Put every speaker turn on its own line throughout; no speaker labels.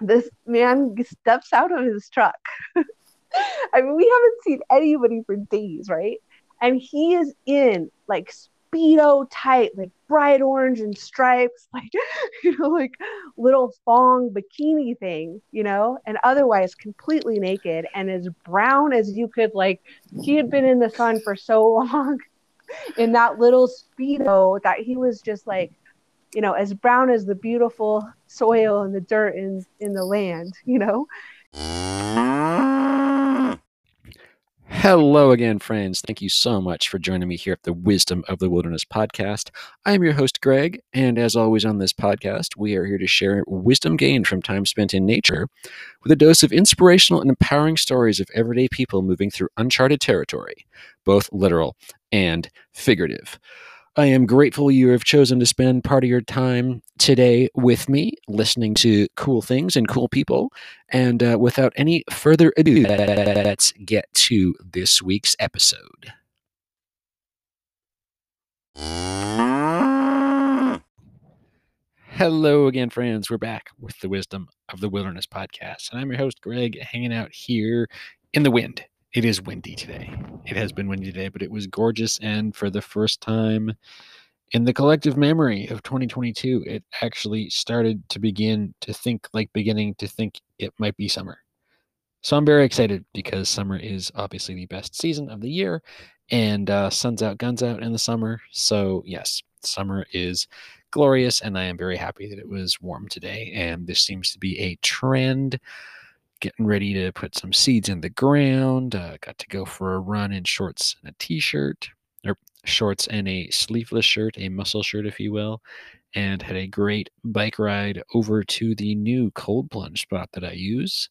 this man steps out of his truck. I mean, we haven't seen anybody for days, right? And he is in like speedo tight, like bright orange and stripes, like you know, like little thong bikini thing, you know, and otherwise completely naked and as brown as you could like he had been in the sun for so long in that little speedo that he was just like you know as brown as the beautiful soil and the dirt in in the land you know
Hello again, friends. Thank you so much for joining me here at the Wisdom of the Wilderness podcast. I am your host, Greg, and as always on this podcast, we are here to share wisdom gained from time spent in nature with a dose of inspirational and empowering stories of everyday people moving through uncharted territory, both literal and figurative. I am grateful you have chosen to spend part of your time today with me, listening to cool things and cool people. And uh, without any further ado, let's get to this week's episode. Hello again, friends. We're back with the Wisdom of the Wilderness podcast. And I'm your host, Greg, hanging out here in the wind it is windy today. It has been windy today, but it was gorgeous. And for the first time in the collective memory of 2022, it actually started to begin to think like beginning to think it might be summer. So I'm very excited because summer is obviously the best season of the year and uh, sun's out, guns out in the summer. So, yes, summer is glorious. And I am very happy that it was warm today. And this seems to be a trend getting ready to put some seeds in the ground. Uh, got to go for a run in shorts and a t-shirt, or shorts and a sleeveless shirt, a muscle shirt, if you will, and had a great bike ride over to the new cold plunge spot that I use.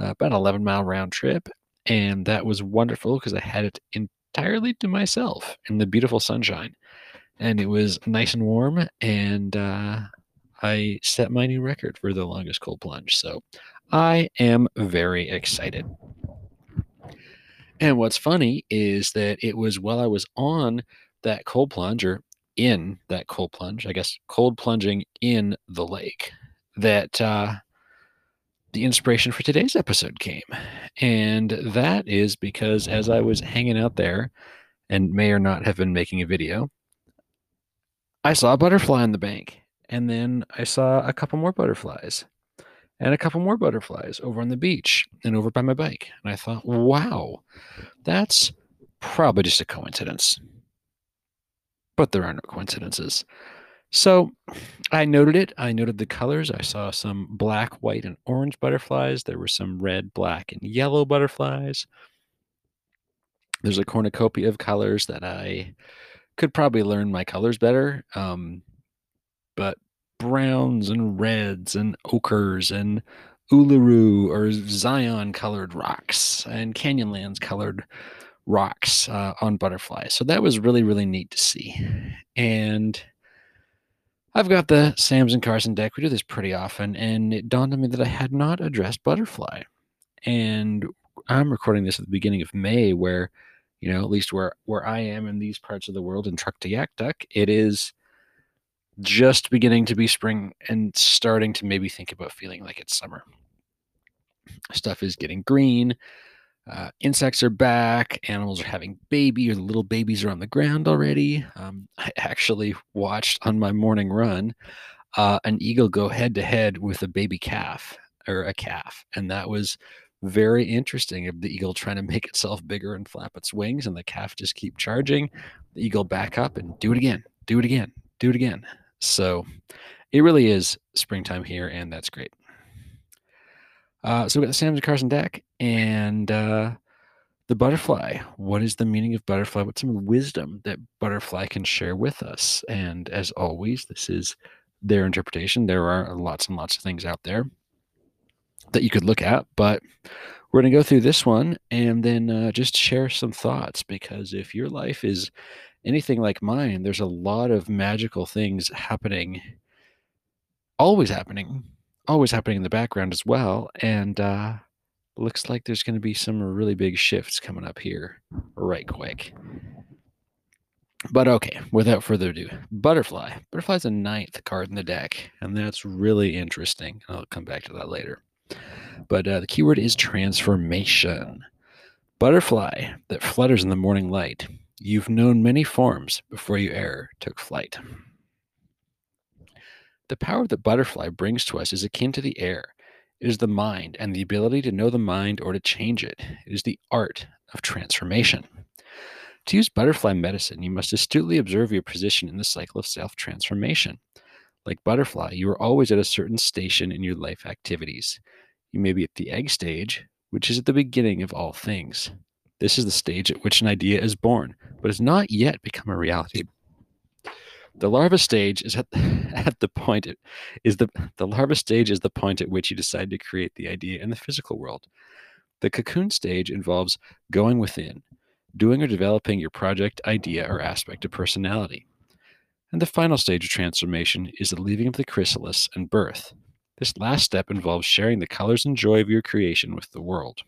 Uh, about 11 mile round trip, and that was wonderful because I had it entirely to myself in the beautiful sunshine, and it was nice and warm, and uh, I set my new record for the longest cold plunge. So I am very excited. And what's funny is that it was while I was on that cold plunge or in that cold plunge, I guess cold plunging in the lake, that uh, the inspiration for today's episode came. And that is because as I was hanging out there and may or not have been making a video, I saw a butterfly on the bank. And then I saw a couple more butterflies and a couple more butterflies over on the beach and over by my bike. And I thought, wow, that's probably just a coincidence. But there are no coincidences. So I noted it. I noted the colors. I saw some black, white, and orange butterflies. There were some red, black, and yellow butterflies. There's a cornucopia of colors that I could probably learn my colors better. Um, but browns and reds and ochres and Uluru or Zion colored rocks and Canyonlands colored rocks uh, on butterflies. So that was really, really neat to see. And I've got the Sams and Carson deck. We do this pretty often. And it dawned on me that I had not addressed butterfly. And I'm recording this at the beginning of May, where, you know, at least where, where I am in these parts of the world in Trukta Yak Duck, it is just beginning to be spring and starting to maybe think about feeling like it's summer. Stuff is getting green. Uh, insects are back. Animals are having baby, or the little babies are on the ground already. Um, I actually watched on my morning run uh, an eagle go head to head with a baby calf or a calf, and that was very interesting. Of the eagle trying to make itself bigger and flap its wings, and the calf just keep charging. The eagle back up and do it again, do it again, do it again. So it really is springtime here, and that's great. Uh, so we got the Sams and Carson deck and uh, the butterfly. What is the meaning of butterfly? What's some wisdom that butterfly can share with us? And as always, this is their interpretation. There are lots and lots of things out there that you could look at, but we're going to go through this one and then uh, just share some thoughts because if your life is anything like mine, there's a lot of magical things happening, always happening, always happening in the background as well. And uh, looks like there's going to be some really big shifts coming up here right quick. But okay, without further ado, butterfly. Butterfly's a ninth card in the deck, and that's really interesting. I'll come back to that later. But uh, the keyword is transformation. Butterfly that flutters in the morning light. You've known many forms before you e'er took flight. The power that butterfly brings to us is akin to the air. It is the mind and the ability to know the mind or to change it. It is the art of transformation. To use butterfly medicine, you must astutely observe your position in the cycle of self transformation. Like butterfly, you are always at a certain station in your life activities. You may be at the egg stage, which is at the beginning of all things. This is the stage at which an idea is born, but has not yet become a reality. The larva stage is at, at the point it, is the the larva stage is the point at which you decide to create the idea in the physical world. The cocoon stage involves going within, doing or developing your project, idea, or aspect of personality. And the final stage of transformation is the leaving of the chrysalis and birth. This last step involves sharing the colors and joy of your creation with the world.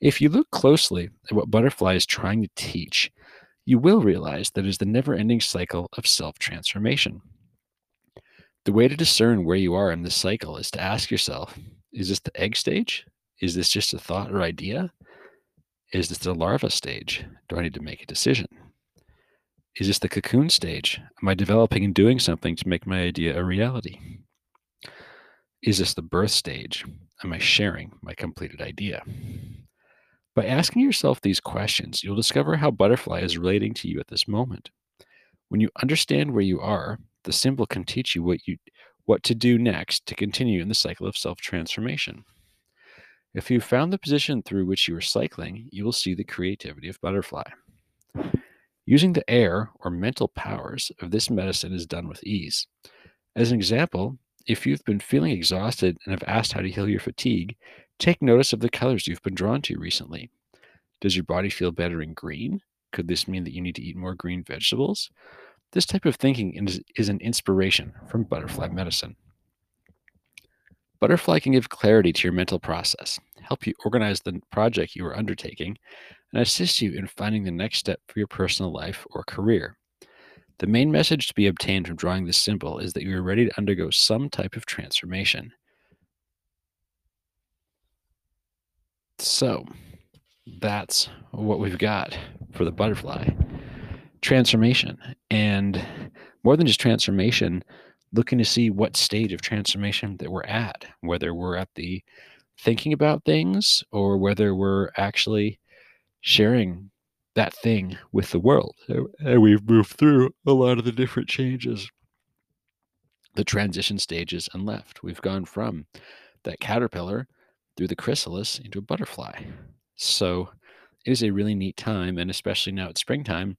If you look closely at what Butterfly is trying to teach, you will realize that it is the never ending cycle of self transformation. The way to discern where you are in this cycle is to ask yourself is this the egg stage? Is this just a thought or idea? Is this the larva stage? Do I need to make a decision? Is this the cocoon stage? Am I developing and doing something to make my idea a reality? Is this the birth stage? Am I sharing my completed idea? By asking yourself these questions, you'll discover how butterfly is relating to you at this moment. When you understand where you are, the symbol can teach you what you what to do next to continue in the cycle of self-transformation. If you've found the position through which you are cycling, you will see the creativity of butterfly. Using the air or mental powers of this medicine is done with ease. As an example, if you've been feeling exhausted and have asked how to heal your fatigue, Take notice of the colors you've been drawn to recently. Does your body feel better in green? Could this mean that you need to eat more green vegetables? This type of thinking is, is an inspiration from butterfly medicine. Butterfly can give clarity to your mental process, help you organize the project you are undertaking, and assist you in finding the next step for your personal life or career. The main message to be obtained from drawing this symbol is that you are ready to undergo some type of transformation. So that's what we've got for the butterfly transformation. And more than just transformation, looking to see what stage of transformation that we're at, whether we're at the thinking about things or whether we're actually sharing that thing with the world. And we've moved through a lot of the different changes, the transition stages, and left. We've gone from that caterpillar through the chrysalis into a butterfly. So it is a really neat time, and especially now it's springtime.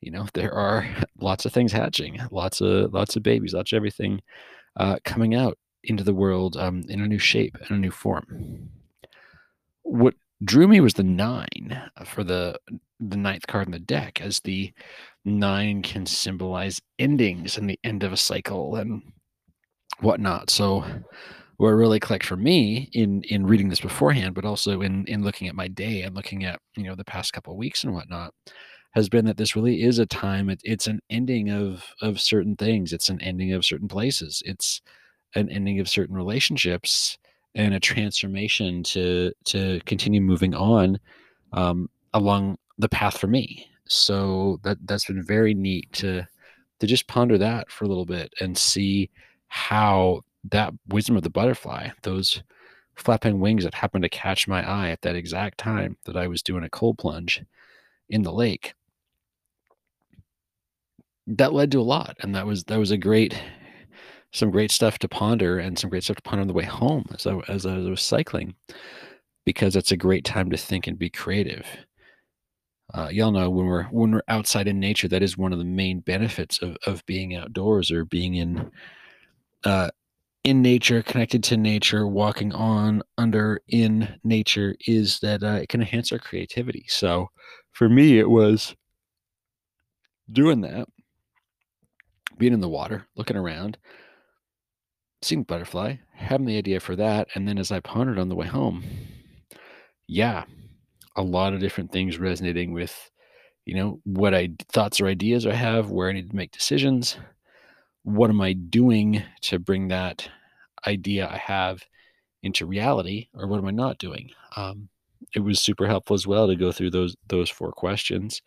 You know, there are lots of things hatching, lots of lots of babies, lots of everything uh, coming out into the world um, in a new shape and a new form. What drew me was the nine for the the ninth card in the deck, as the nine can symbolize endings and the end of a cycle and whatnot. So what really clicked for me in in reading this beforehand, but also in in looking at my day and looking at you know the past couple of weeks and whatnot, has been that this really is a time. It, it's an ending of of certain things. It's an ending of certain places. It's an ending of certain relationships and a transformation to to continue moving on um, along the path for me. So that that's been very neat to to just ponder that for a little bit and see how that wisdom of the butterfly, those flapping wings that happened to catch my eye at that exact time that I was doing a cold plunge in the lake. That led to a lot, and that was that was a great, some great stuff to ponder, and some great stuff to ponder on the way home as I as I was cycling, because it's a great time to think and be creative. Uh, y'all know when we're when we're outside in nature, that is one of the main benefits of of being outdoors or being in uh, in nature, connected to nature, walking on, under, in nature is that uh, it can enhance our creativity. So for me, it was doing that, being in the water, looking around, seeing butterfly, having the idea for that. And then as I pondered on the way home, yeah, a lot of different things resonating with, you know, what I thoughts or ideas I have, where I need to make decisions. What am I doing to bring that idea I have into reality, or what am I not doing? Um, it was super helpful as well to go through those those four questions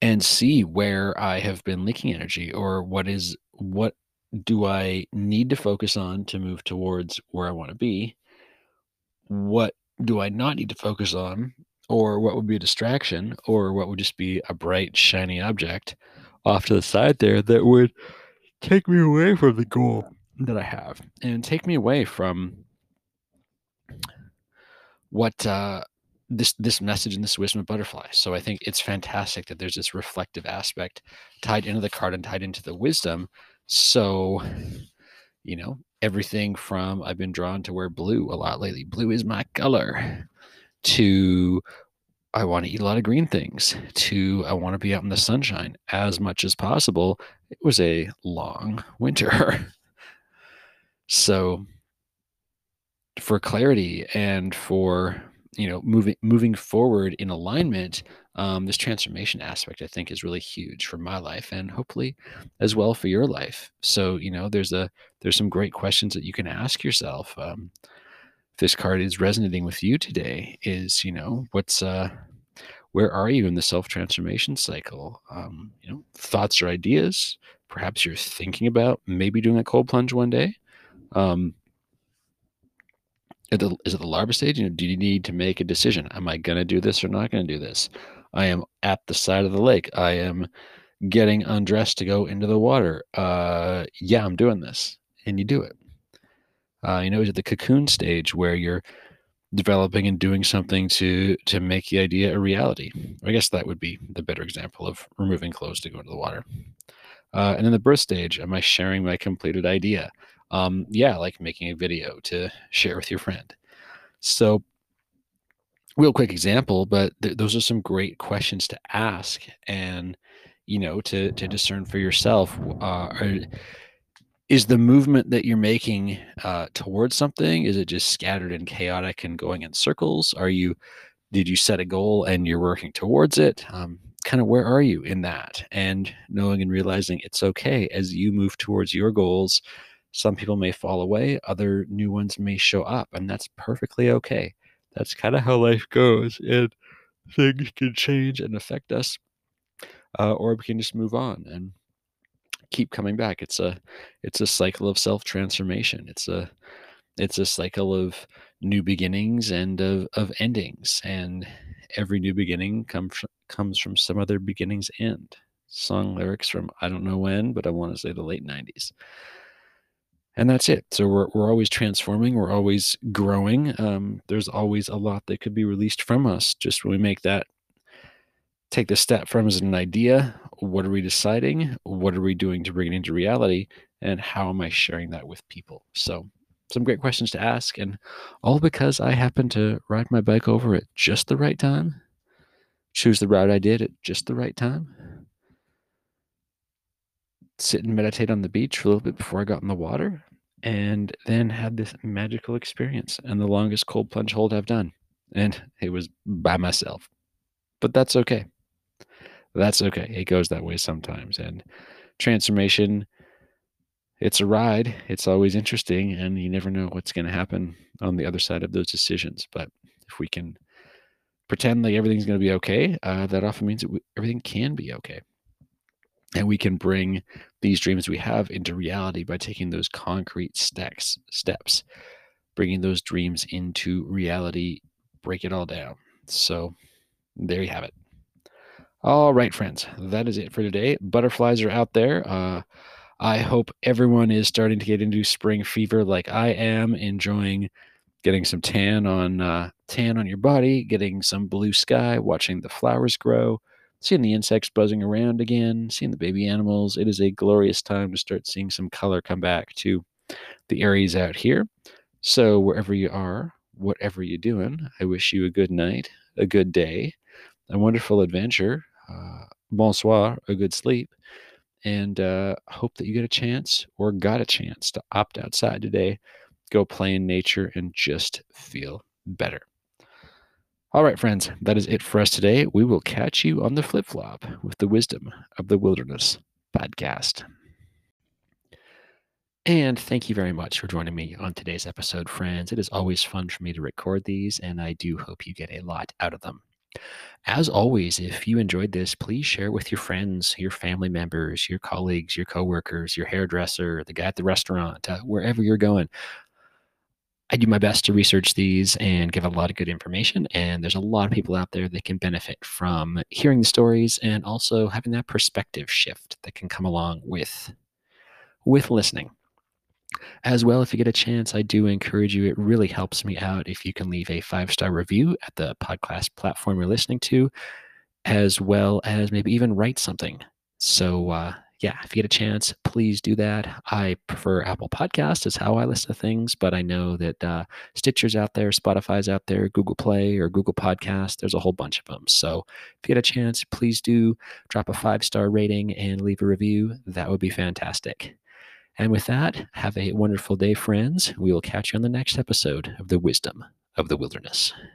and see where I have been leaking energy or what is what do I need to focus on to move towards where I want to be? What do I not need to focus on? Or what would be a distraction? Or what would just be a bright, shiny object off to the side there that would take me away from the goal that I have and take me away from what uh, this this message and this wisdom of butterfly. So I think it's fantastic that there's this reflective aspect tied into the card and tied into the wisdom. So, you know, everything from I've been drawn to wear blue a lot lately. Blue is my color. To I want to eat a lot of green things. To I want to be out in the sunshine as much as possible. It was a long winter. so for clarity and for you know moving moving forward in alignment um, this transformation aspect i think is really huge for my life and hopefully as well for your life so you know there's a there's some great questions that you can ask yourself um, this card is resonating with you today is you know what's uh where are you in the self transformation cycle um, you know thoughts or ideas perhaps you're thinking about maybe doing a cold plunge one day um, the, is it the larva stage? You know, do you need to make a decision? Am I going to do this or not going to do this? I am at the side of the lake. I am getting undressed to go into the water. Uh, yeah, I'm doing this, and you do it. Uh, you know, is it the cocoon stage where you're developing and doing something to to make the idea a reality? I guess that would be the better example of removing clothes to go into the water. Uh, and then the birth stage, am I sharing my completed idea? um, yeah, like making a video to share with your friend. So, real quick example, but th- those are some great questions to ask, and you know, to to discern for yourself. Uh, are, is the movement that you're making uh, towards something? Is it just scattered and chaotic and going in circles? Are you did you set a goal and you're working towards it? Um, kind of where are you in that? And knowing and realizing it's okay as you move towards your goals some people may fall away, other new ones may show up, and that's perfectly okay. That's kind of how life goes, and things can change and affect us, uh, or we can just move on and keep coming back. It's a it's a cycle of self transformation. It's a it's a cycle of new beginnings and of, of endings, and every new beginning comes comes from some other beginning's end. Song lyrics from I don't know when, but I want to say the late '90s and that's it. So we're we're always transforming. We're always growing. Um, there's always a lot that could be released from us just when we make that take the step from as an idea. What are we deciding? What are we doing to bring it into reality? And how am I sharing that with people? So some great questions to ask, and all because I happened to ride my bike over at just the right time, choose the route I did at just the right time sit and meditate on the beach for a little bit before I got in the water and then had this magical experience and the longest cold plunge hold I've done. And it was by myself. But that's okay. That's okay. It goes that way sometimes. And transformation, it's a ride. It's always interesting. And you never know what's going to happen on the other side of those decisions. But if we can pretend like everything's going to be okay, uh, that often means that we, everything can be okay and we can bring these dreams we have into reality by taking those concrete steps steps bringing those dreams into reality break it all down so there you have it all right friends that is it for today butterflies are out there uh, i hope everyone is starting to get into spring fever like i am enjoying getting some tan on uh, tan on your body getting some blue sky watching the flowers grow seeing the insects buzzing around again, seeing the baby animals. It is a glorious time to start seeing some color come back to the areas out here. So, wherever you are, whatever you're doing, I wish you a good night, a good day, a wonderful adventure, uh, bonsoir, a good sleep, and uh, hope that you get a chance or got a chance to opt outside today, go play in nature, and just feel better. All right, friends, that is it for us today. We will catch you on the flip flop with the Wisdom of the Wilderness podcast. And thank you very much for joining me on today's episode, friends. It is always fun for me to record these, and I do hope you get a lot out of them. As always, if you enjoyed this, please share it with your friends, your family members, your colleagues, your coworkers, your hairdresser, the guy at the restaurant, uh, wherever you're going. I do my best to research these and give a lot of good information. And there's a lot of people out there that can benefit from hearing the stories and also having that perspective shift that can come along with with listening. As well, if you get a chance, I do encourage you. It really helps me out if you can leave a five star review at the podcast platform you're listening to, as well as maybe even write something. So, uh, yeah, if you get a chance, please do that. I prefer Apple Podcast is how I listen to things, but I know that uh, Stitcher's out there, Spotify's out there, Google Play or Google Podcast. There's a whole bunch of them. So if you get a chance, please do drop a five star rating and leave a review. That would be fantastic. And with that, have a wonderful day, friends. We will catch you on the next episode of the Wisdom of the Wilderness.